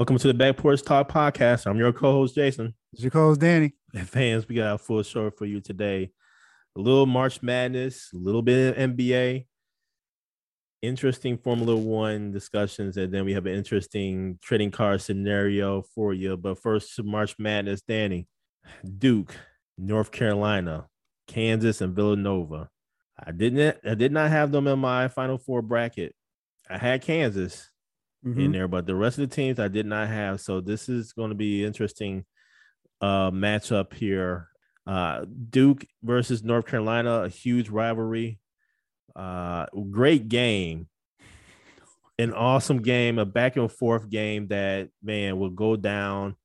Welcome to the Back Porch Talk podcast. I'm your co-host Jason. It's your co-host Danny. And fans, we got a full show for you today. A little March Madness, a little bit of NBA, interesting Formula One discussions, and then we have an interesting trading card scenario for you. But first, March Madness, Danny, Duke, North Carolina, Kansas, and Villanova. I didn't. I did not have them in my Final Four bracket. I had Kansas mm-hmm. in there, but the rest of the teams I did not have. So this is going to be interesting uh matchup here. Uh Duke versus North Carolina, a huge rivalry. Uh great game. An awesome game, a back and forth game that man will go down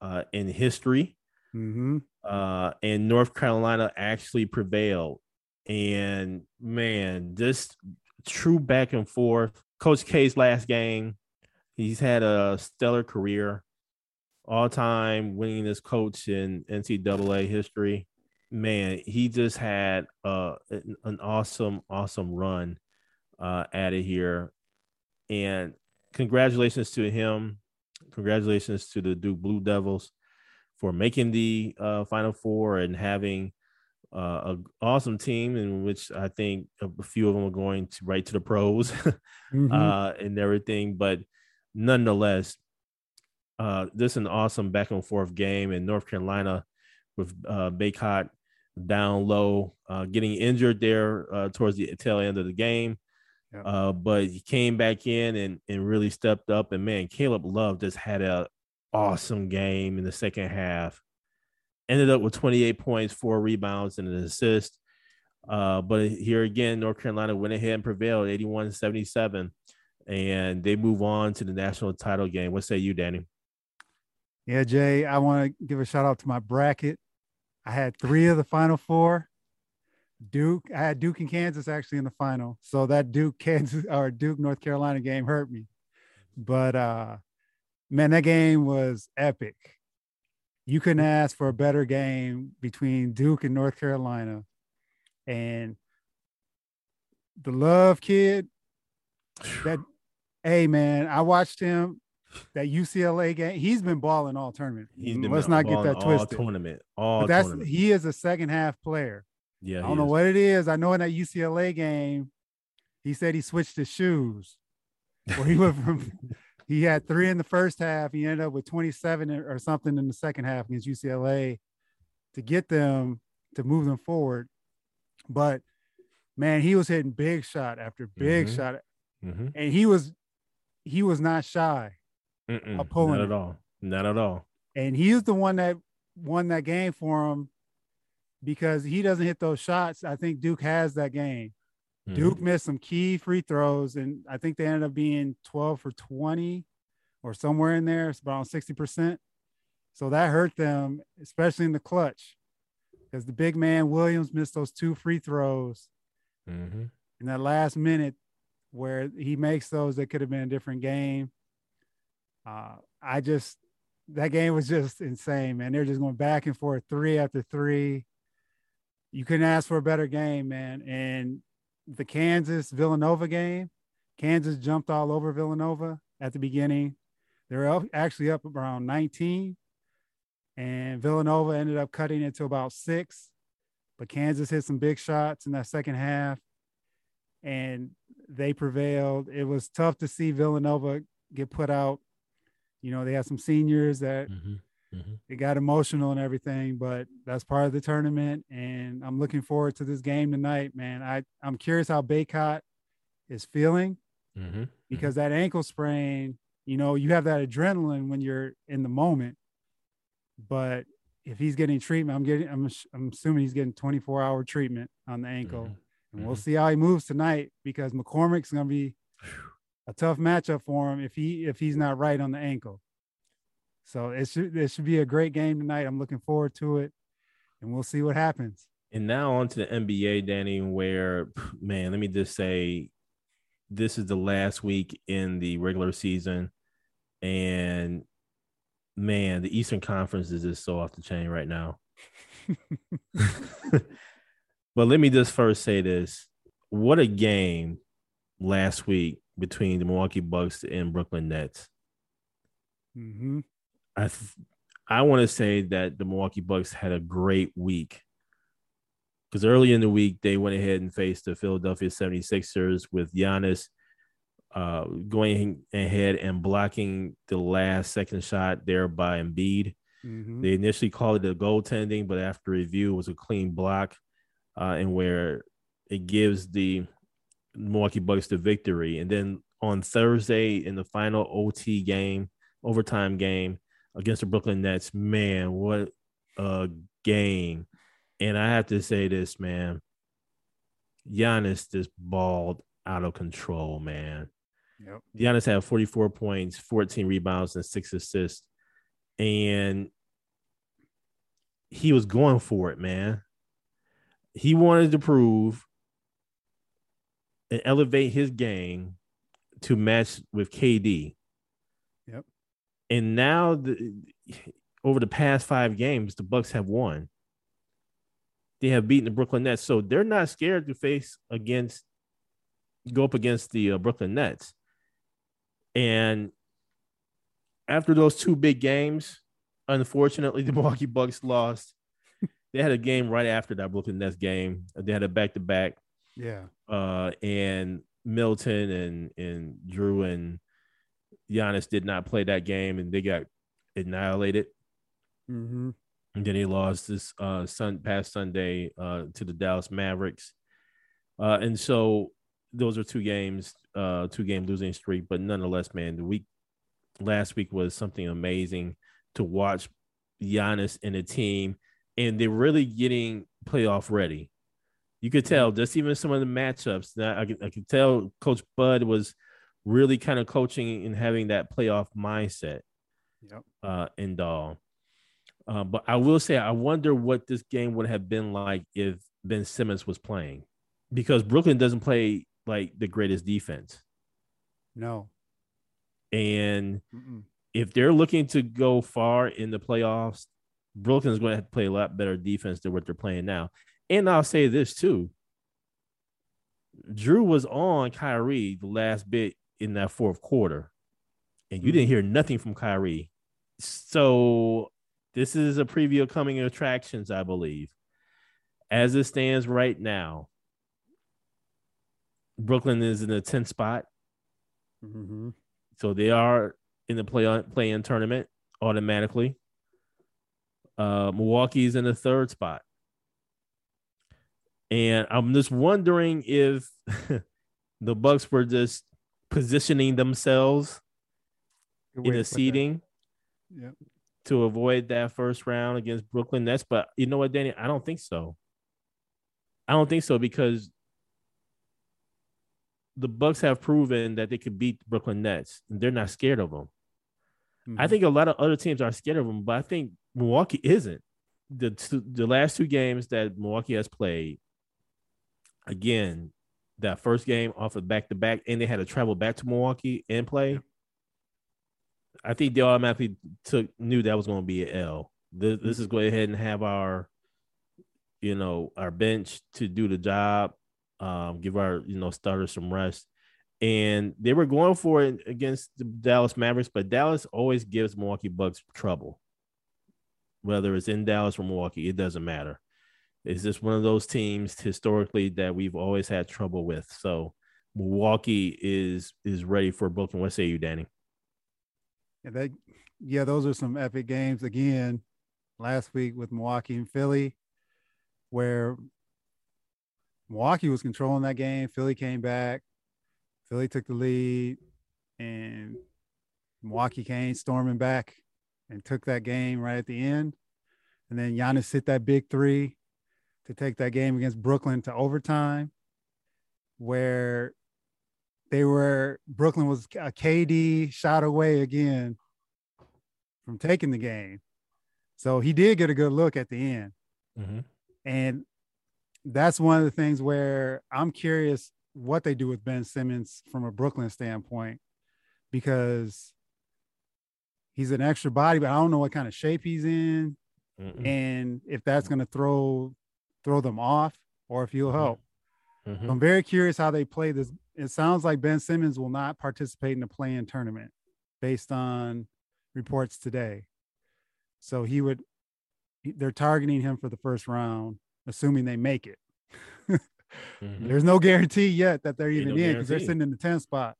uh in history. Mm-hmm. Uh and North Carolina actually prevailed. And man, this true back and forth. Coach K's last game, he's had a stellar career, all time winningest coach in NCAA history. Man, he just had uh, an awesome, awesome run uh, at it here. And congratulations to him. Congratulations to the Duke Blue Devils for making the uh, Final Four and having uh, an awesome team in which I think a few of them are going to right to the pros mm-hmm. uh, and everything. But nonetheless, uh, this is an awesome back and forth game in North Carolina with uh, Bacot down low, uh, getting injured there uh, towards the tail end of the game. Uh, but he came back in and, and really stepped up. And man, Caleb Love just had an awesome game in the second half. Ended up with 28 points, four rebounds, and an assist. Uh, but here again, North Carolina went ahead and prevailed 81 77 and they move on to the national title game. What say you, Danny? Yeah, Jay, I want to give a shout out to my bracket. I had three of the final four. Duke, I had Duke and Kansas actually in the final. So that Duke, Kansas, or Duke, North Carolina game hurt me. But uh man, that game was epic. You couldn't ask for a better game between Duke and North Carolina. And the love kid, that Hey man, I watched him that UCLA game. He's been balling all tournament. Let's not get that twisted. All tournament. All but that's tournament. he is a second half player. Yeah. I don't know what it is. I know in that UCLA game, he said he switched his shoes. Or he went from he had three in the first half. He ended up with 27 or something in the second half against UCLA to get them to move them forward. But man, he was hitting big shot after big mm-hmm. shot. Mm-hmm. And he was he was not shy Mm-mm, of pulling. Not at all. Not at all. And he's the one that won that game for him because he doesn't hit those shots. I think Duke has that game. Mm-hmm. Duke missed some key free throws, and I think they ended up being 12 for 20 or somewhere in there. It's around 60%. So that hurt them, especially in the clutch, because the big man Williams missed those two free throws mm-hmm. in that last minute where he makes those that could have been a different game. Uh, I just that game was just insane, man. They're just going back and forth, three after three. You couldn't ask for a better game, man. And the Kansas Villanova game, Kansas jumped all over Villanova at the beginning. They were actually up around 19, and Villanova ended up cutting it to about six. But Kansas hit some big shots in that second half and they prevailed. It was tough to see Villanova get put out. You know, they had some seniors that mm-hmm. Mm-hmm. it got emotional and everything, but that's part of the tournament. And I'm looking forward to this game tonight, man. I, I'm curious how Bacot is feeling mm-hmm. mm-hmm. because that ankle sprain, you know, you have that adrenaline when you're in the moment, but if he's getting treatment, I'm getting, I'm, I'm assuming he's getting 24 hour treatment on the ankle. Mm-hmm. And mm-hmm. we'll see how he moves tonight because McCormack's going to be a tough matchup for him if he if he's not right on the ankle. So it should it should be a great game tonight. I'm looking forward to it, and we'll see what happens. And now on to the NBA, Danny, where man, let me just say this is the last week in the regular season. And man, the Eastern Conference is just so off the chain right now. but let me just first say this. What a game last week between the Milwaukee Bucks and Brooklyn Nets. Mm-hmm. I th- I want to say that the Milwaukee Bucks had a great week because early in the week they went ahead and faced the Philadelphia 76ers with Giannis uh, going ahead and blocking the last second shot there by Embiid. Mm-hmm. They initially called it a goaltending, but after review, it was a clean block, uh, and where it gives the Milwaukee Bucks the victory. And then on Thursday in the final OT game, overtime game against the Brooklyn Nets, man, what a game! And I have to say this, man, Giannis just balled out of control, man. Yep. Giannis had 44 points, 14 rebounds, and six assists. And he was going for it, man. He wanted to prove and elevate his game to match with KD. And now the over the past five games, the Bucks have won. They have beaten the Brooklyn Nets, so they're not scared to face against go up against the uh, Brooklyn Nets. And after those two big games, unfortunately, the Milwaukee Bucks lost. they had a game right after that Brooklyn Nets game. They had a back to back. Yeah. Uh, and Middleton and and Jrue and Giannis did not play that game, and they got annihilated. Mm-hmm. And then he lost this uh sun past Sunday uh to the Dallas Mavericks. Uh and so those are two games, uh two game losing streak, but nonetheless, man, the week last week was something amazing to watch Giannis and the team, and they're really getting playoff ready. You could tell just even some of the matchups that I could, I could tell Coach Bud was really kind of coaching and having that playoff mindset Yep. uh, in Dahl. Uh, but I will say, I wonder what this game would have been like if Ben Simmons was playing, because Brooklyn doesn't play like the greatest defense, No. and Mm-mm. if they're looking to go far in the playoffs, Brooklyn's going to have to play a lot better defense than what they're playing now. And I'll say this too: Jrue was on Kyrie the last bit in that fourth quarter, and you didn't hear nothing from Kyrie. So this is a preview of coming attractions, I believe. As it stands right now, Brooklyn is in the 10th spot. Mm-hmm. So they are in the play play in tournament automatically. Uh, Milwaukee's in the third spot. And I'm just wondering if the Bucks were just positioning themselves in the to put that. seeding to avoid that first round against Brooklyn Nets. But you know what, Danny? I don't think so. I don't think so because the Bucks have proven that they could beat Brooklyn Nets. And they're not scared of them. I Mhm. think a lot of other teams are scared of them, but I think Milwaukee isn't. The two, the last two games that Milwaukee has played, again, that first game off of back to back, and they had to travel back to Milwaukee and play. I think they automatically took knew that was going to be an L. This, this is go ahead and have our, you know, our bench to do the job, um, give our you know starters some rest and they were going for it against the Dallas Mavericks, but Dallas always gives Milwaukee Bucks trouble. Whether it's in Dallas or Milwaukee, it doesn't matter. It's just one of those teams historically that we've always had trouble with. So Milwaukee is is ready for Brooklyn. What say you, Danny? Yeah, yeah, those are some epic games again. Last week with Milwaukee and Philly, where Milwaukee was controlling that game. Philly came back. Philly took the lead, and Milwaukee came storming back and took that game right at the end. And then Giannis hit that big three to take that game against Brooklyn to overtime, where they were Brooklyn was a KD shot away again from taking the game. So he did get a good look at the end. Mm-hmm. And that's one of the things where I'm curious what they do with Ben Simmons from a Brooklyn standpoint because he's an extra body, but I don't know what kind of shape he's in Mm-mm. and if that's going to throw throw them off or if you'll help. Mhm. I'm very curious how they play this. It sounds like Ben Simmons will not participate in the play-in tournament based on reports today. So he would they're targeting him for the first round, assuming they make it. Mhm. There's no guarantee yet that they're even no in because they're sitting in the 10th spot.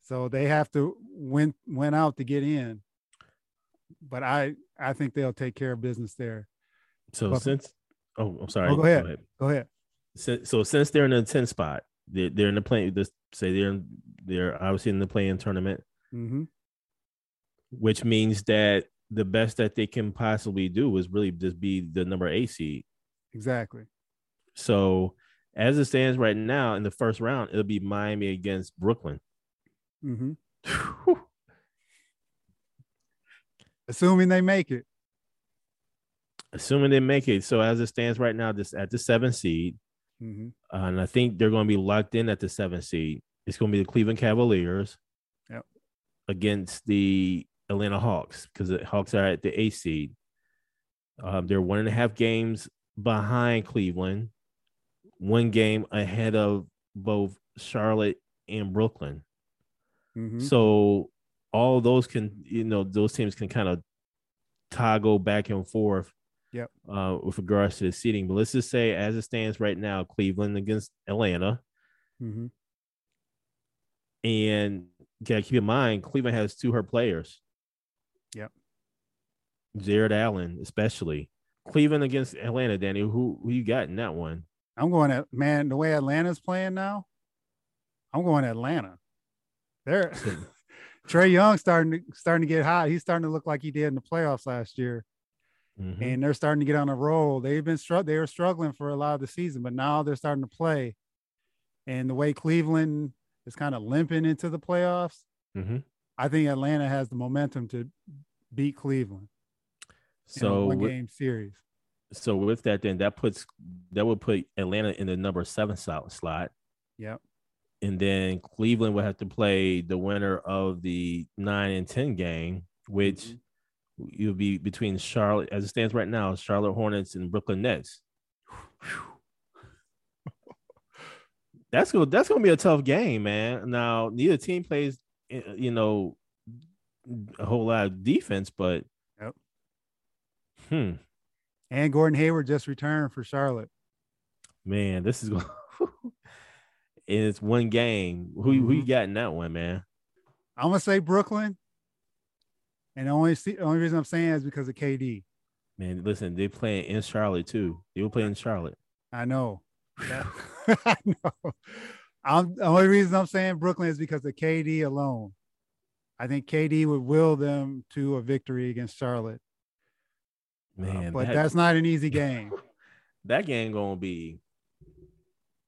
So they have to win win out to get in. But I I think they'll take care of business there. So But- since oh, I'm sorry. Oh, go ahead. Go ahead. Since, so since they're in the 10 spot, they're, they're in the play. Just say they're in, they're obviously in the playing tournament, hmm which means that the best that they can possibly do is really just be the number eight seed. Exactly. So as it stands right now in the first round, it'll be Miami against Brooklyn. hmm Assuming they make it. Assuming they make it. So as it stands right now, this at the seventh seed, hmm uh, and I think they're going to be locked in at the seventh seed. It's going to be the Cleveland Cavaliers Yep. against the Atlanta Hawks because the Hawks are at the eighth seed. Um, they're one and a half games behind Cleveland, one game ahead of both Charlotte and Brooklyn. hmm So all those can, you know, those teams can kind of toggle back and forth. Yep. Uh, with regards to the seating, but let's just say, as it stands right now, Cleveland against Atlanta, hmm and gotta keep in mind, Cleveland has two hurt players. Yep. Jarrett Allen, especially. Cleveland against Atlanta, Danny. Who who you got in that one? I'm going at man, the way Atlanta's playing now, I'm going Atlanta. They're Trae Young starting to starting to get hot. He's starting to look like he did in the playoffs last year. Mhm. and they're starting to get on a roll. They've been str- they were struggling for a lot of the season, but now they're starting to play. And the way Cleveland is kind of limping into the playoffs, Mhm. I think Atlanta has the momentum to beat Cleveland in a So one game series. so with that, then that puts that would put Atlanta in the number seven slot slot. Yep. and then Cleveland would have to play the winner of the nine and ten game, which Mhm. You'll be between Charlotte, as it stands right now, Charlotte Hornets and Brooklyn Nets. that's gonna that's gonna be a tough game, man. Now neither team plays, eh, you know, a whole lot of defense, but Yep. hmm, And Gordon Hayward just returned for Charlotte. man, this is going. and it's one game. Who who you Mhm. got in that one, man? I'm gonna say Brooklyn. And the only see, only reason I'm saying is because of KD. Man, listen, they playing in Charlotte too. They were playing in Charlotte. I know. That- I know. I'm, the only reason I'm saying Brooklyn is because of KD alone. I think KD would will them to a victory against Charlotte. Uh, Man, but that, that's not an easy game. that game gonna be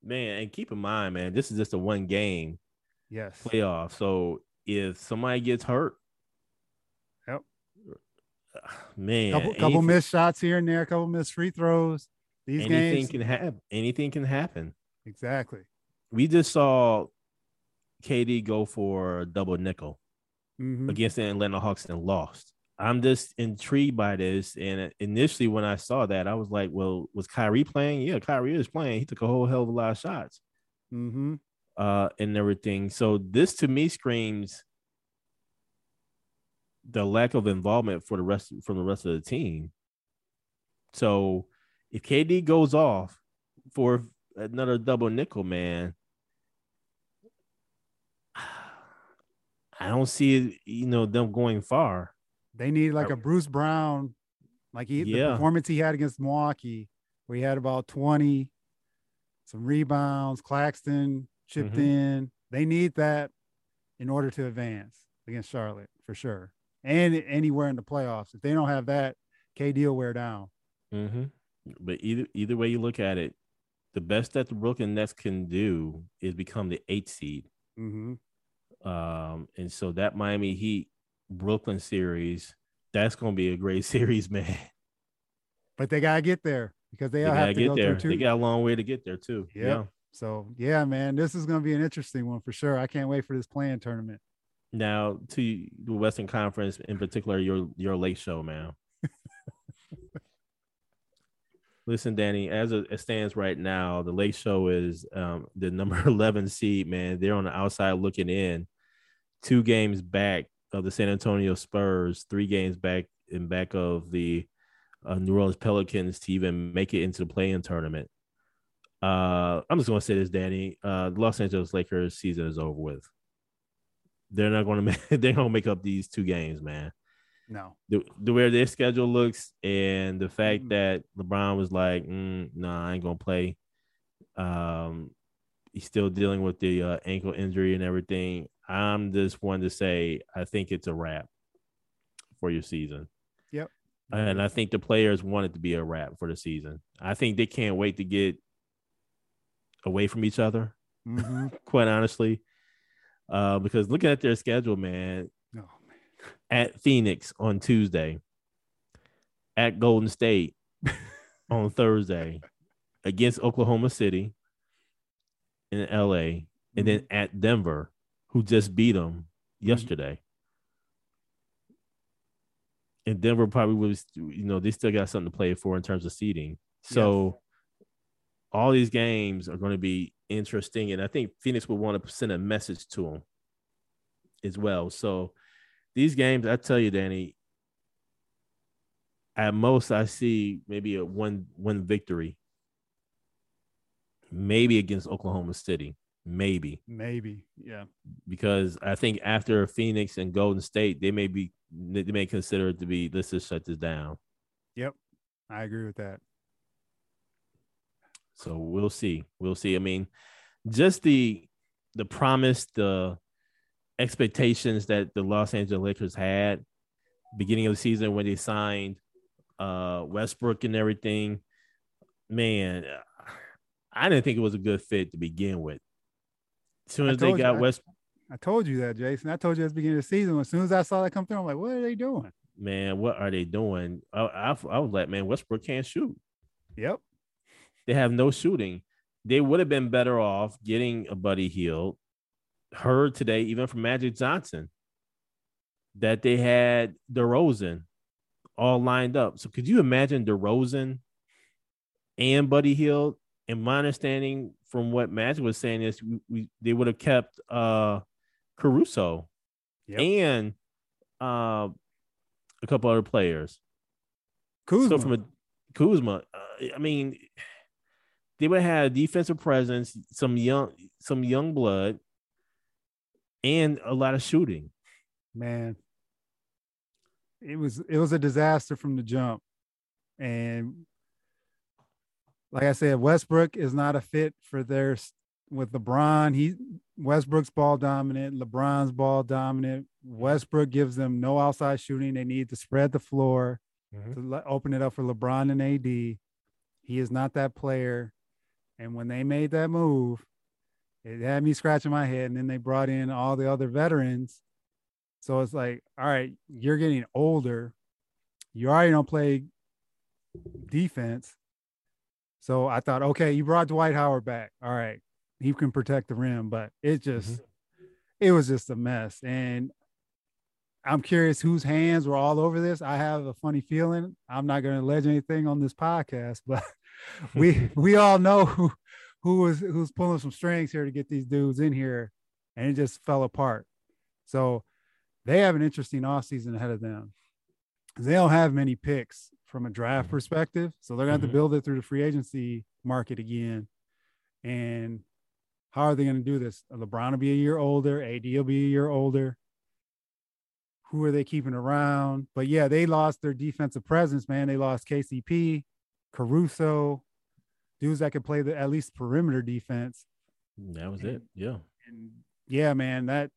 man. And keep in mind, man, this is just a one game Yes. playoff. So if somebody gets hurt, Yep. Man, couple couple anything- missed shots here and there, a couple missed free throws. These anything games, can happen. Anything can happen. exactly. We just saw KD go for a double nickel. Mhm. against the Atlanta Hawks and lost. I'm just intrigued by this. And initially, when I saw that, I was like, well, was Kyrie playing? Yeah, Kyrie is playing. He took a whole hell of a lot of shots Mhm. uh, and everything. So, this to me screams the lack of involvement for the rest from the rest of the team. So, if KD goes off for another double nickel, man, I don't see you know them going far. They need like a Bruce Brown, like he, the performance he had against Milwaukee, where he had about 20, some rebounds, Claxton chipped Mhm. in. They need that in order to advance against Charlotte for sure. And anywhere in the playoffs. If they don't have that, KD will wear down. Mm-hmm. But either either way you look at it, the best that the Brooklyn Nets can do is become the eighth seed. Mm-hmm. Um, and so that Miami Heat Brooklyn series. That's going to be a great series, man. But they gotta get there because they, They all have to get go there. through They got a long way to get there too. Yep. Yeah. So yeah, man, this is gonna be an interesting one for sure. I can't wait for this playing tournament. Now to the Western Conference, in particular, your your late show, man. Listen, Danny, as it stands right now, the late show is um, the number 11 seed, man. They're on the outside looking in, two games back of the San Antonio Spurs, three games back in back of the uh, New Orleans Pelicans to even make it into the play-in tournament. Uh, I'm just going to say this, Danny. Uh, the Los Angeles Lakers season is over with. They're not going to make. They're going to make up these two games, man No. the, the way their schedule looks and the fact Mhm. that LeBron was like, mm, "Nah, I ain't gonna play." Um, he's still dealing with the uh, ankle injury and everything. I'm just one to say I think it's a wrap for your season, Yep. and I think the players want it to be a wrap for the season. I think they can't wait to get away from each other. hmm Quite honestly, uh, because looking at their schedule, man, Oh man. at Phoenix on Tuesday, at Golden State on Thursday, against Oklahoma City in LA, and then at Denver, who just beat them yesterday. And Denver probably was, you know, they still got something to play for in terms of seeding. So all these games are going to be interesting. And I think Phoenix would want to send a message to them as well. So these games, I tell you, Danny, at most I see maybe a one one victory. Maybe against Oklahoma City. Maybe. Maybe. Yeah. Because I think after Phoenix and Golden State, they may be they may consider it to be let's just shut this down. Yep. I agree with that. So we'll see. We'll see. I mean, just the the promise, the expectations that the Los Angeles Lakers had beginning of the season when they signed uh Westbrook and everything. Man, I didn't think it was a good fit to begin with. As soon as they told you, got I- West, I told you that, Jason. I told you at the beginning of the season. As soon as I saw that come through, I'm like, what are they doing? man, what are they doing? I, I, I was like, man, Westbrook can't shoot. Yep. They have no shooting. They would have been better off getting a Buddy Hield. Heard today, even from Magic Johnson, that they had DeRozan all lined up. So could you imagine DeRozan and Buddy Hield? And my understanding from what Magic was saying is we, we they would have kept uh Caruso Yep. and uh, a couple other players. Kuzma. So from a Kuzma, uh, I mean, they would have had a defensive presence, some young, some young blood, and a lot of shooting. man it was it was a disaster from the jump. And like i said westbrook is not a fit for their with lebron. He westbrook's ball dominant lebron's ball dominant. Westbrook gives them no outside shooting. They need to spread the floor mm-hmm. to le- open it up for lebron and ad he is not that player and when they made that move it had me scratching my head and then they brought in all the other veterans so it's like, all right, you're getting older. You already don't play defense. So I thought, okay, you brought Dwight Howard back. All right, he can protect the rim, but it just, mm-hmm. it was just a mess. And I'm curious whose hands were all over this. I have a funny feeling. I'm not going to allege anything on this podcast, but we we all know who who was who's pulling some strings here to get these dudes in here, and it just fell apart. So they have an interesting offseason ahead of them. They don't have many picks from a draft perspective, so they're going to have to mm-hmm. build it through the free agency market again. And how are they going to do this? LeBron will be a year older, AD will be a year older. Who are they keeping around? But yeah, they lost their defensive presence, man. They lost KCP, Caruso, dudes that could play the at least perimeter defense. That was it. Yeah, And yeah, man, that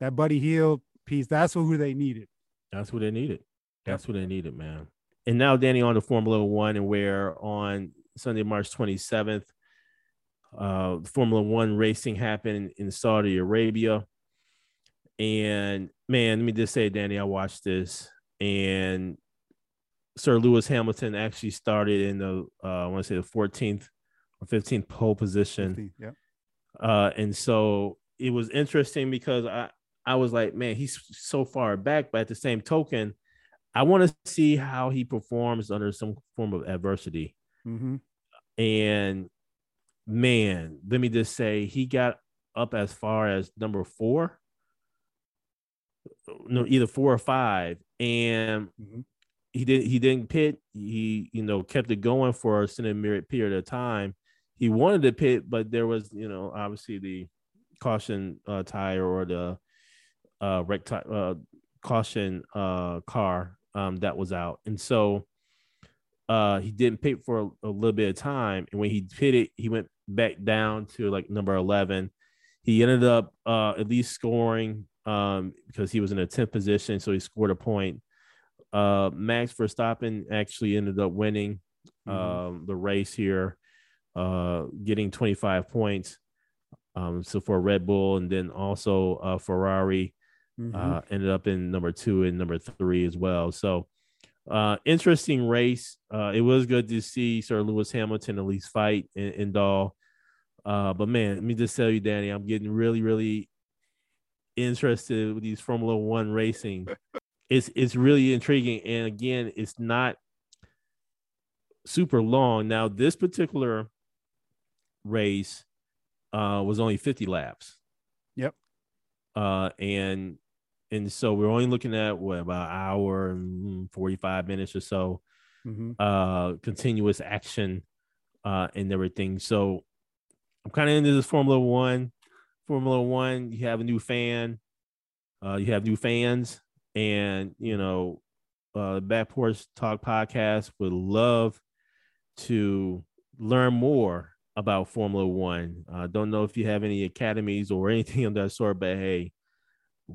that Buddy Hield piece, that's who they needed. that's what they needed. That's what they needed, man. And now, Danny, on to Formula One, and where on Sunday, March 27th, uh, Formula One racing happened in Saudi Arabia. And man, let me just say, Danny, I watched this, and Sir Lewis Hamilton actually started in the uh, I want to say the 14th or 15th pole position. 50, yeah. Uh, and so it was interesting because I I was like, man, he's so far back, but at the same token, I want to see how he performs under some form of adversity. Mm-hmm. And man, let me just say, he got up as far as number four, no, either four or five, and Mm-hmm. He didn't. he didn't pit. He you know kept it going for a extended period of time. He wanted to pit, but there was you know obviously the caution uh, tire or the uh, rect- uh caution uh car um that was out, and so uh he didn't pit for a, a little bit of time, and when he pitted, he went back down to like number eleven. He ended up uh at least scoring um because he was in a 10th position, so he scored a point. Uh, Max Verstappen actually ended up winning Mhm. um, the race here, uh, getting 25 points. Um, so for Red Bull, and then also uh, Ferrari Mhm. uh, ended up in number two and number three as well. So uh, interesting race. Uh, it was good to see Sir Lewis Hamilton at least fight in, in Dahl. Uh, but man, let me just tell you, Danny, I'm getting really, really interested with these Formula One racing. It's it's really intriguing, and again, it's not super long. Now, this particular race uh, was only 50 laps. Yep. Uh, and and so we're only looking at what about an hour and 45 minutes or so Mhm. uh continuous action uh and everything so i'm kind of into this formula one formula one you have a new fan uh you have new fans and you know uh back porch talk podcast would love to learn more about formula one uh don't know if you have any academies or anything of that sort but hey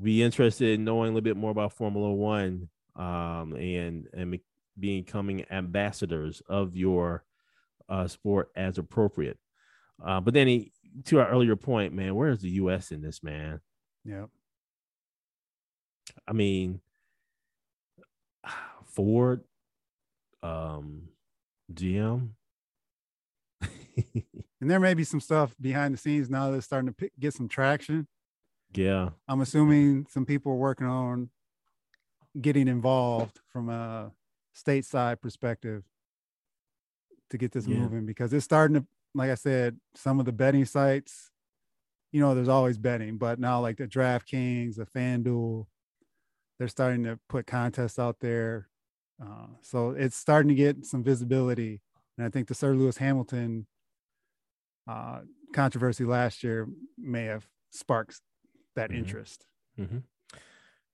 be interested in knowing a little bit more about formula one um and and becoming ambassadors of your uh, sport as appropriate. Uh, but then he, to our earlier point, man, where is the U.S. in this, man? Yep. I mean, Ford, um, GM. And there may be some stuff behind the scenes now that's starting to pick, get some traction. yeah, I'm assuming some people are working on getting involved from a stateside perspective to get this Yeah. moving because it's starting to, like I said, some of the betting sites, you know, there's always betting, but now like the DraftKings, the FanDuel, they're starting to put contests out there. Uh, so it's starting to get some visibility. And I think the Sir Lewis Hamilton uh, controversy last year may have sparked that Mhm. interest. Mhm.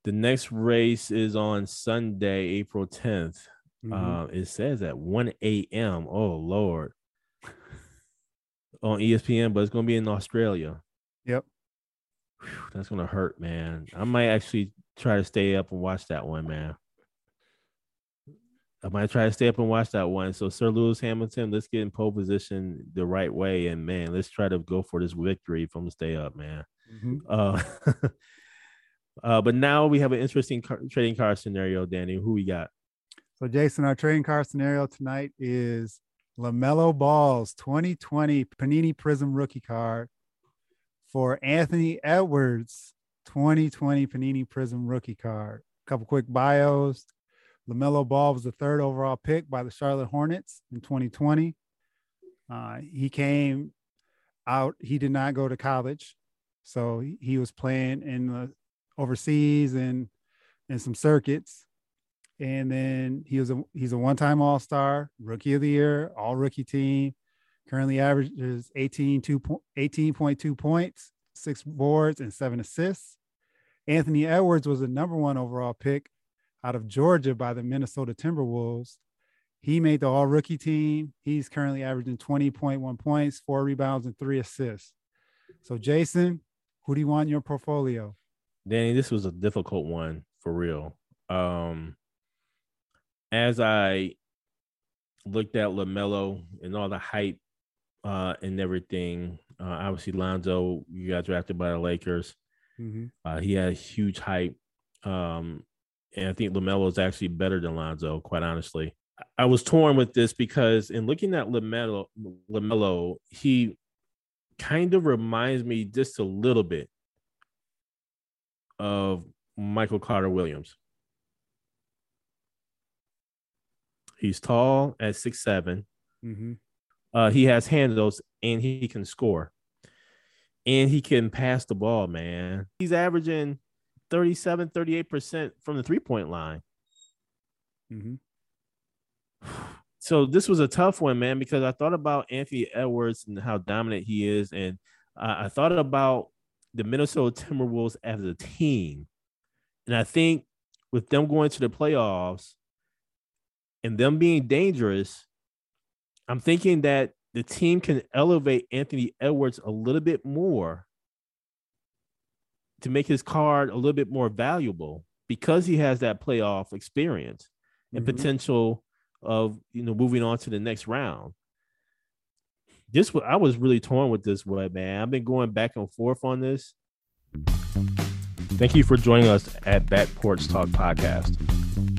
the next race is on Sunday, April 10th. Mhm. Uh, it says at 1 a.m. Oh Lord, on ESPN, but it's gonna be in Australia. Yep. Whew, that's gonna hurt, man. I might actually try to stay up and watch that one, man. I might try to stay up and watch that one. So, Sir Lewis Hamilton, let's get in pole position the right way, and man, let's try to go for this victory if I'm gonna stay up, man. Mhm. Uh, uh, but now we have an interesting car- trading card scenario, Danny. Who we got? So, Jason, our trading card scenario tonight is LaMelo Ball's 2020 Panini Prism rookie card for Anthony Edwards 2020 Panini Prism rookie card. A couple quick bios. LaMelo Ball was the third overall pick by the Charlotte Hornets in 2020. Uh, he came out, he did not go to college. So he- was playing in the overseas and in some circuits and then he was a he's a one-time all-star rookie of the year all rookie team currently averages 18 two 18.2 points six boards and seven assists anthony edwards was the number one overall pick out of georgia by the minnesota timberwolves he made the all rookie team he's currently averaging 20.1 points four rebounds and three assists so jason who do you want in your portfolio Danny, this was a difficult one for real. Um, as I looked at Lamelo and all the hype uh, and everything, uh, obviously Lonzo, you got drafted by the Lakers. Mm-hmm. Uh, he had huge hype. Um, and I think LaMelo is actually better than Lonzo, quite honestly. I was torn with this because in looking at LaMelo, LaMelo, he kind of reminds me just a little bit of Michael Carter Williams. He's tall at six seven. Mm-hmm. Uh, he has handles and he can score. And he can pass the ball, man. He's averaging 37, 38% from the three point line. Mm-hmm. So this was a tough one, man, because I thought about Anthony Edwards and how dominant he is. And uh, I thought about the Minnesota Timberwolves as a team. And I think with them going to the playoffs and them being dangerous, I'm thinking that the team can elevate Anthony Edwards a little bit more to make his card a little bit more valuable because he has that playoff experience and mm-hmm. potential of you know moving on to the next round. This I was really torn with this one, man. I've been going back and forth on this. Thank you for joining us at Back Porch Talk Podcast.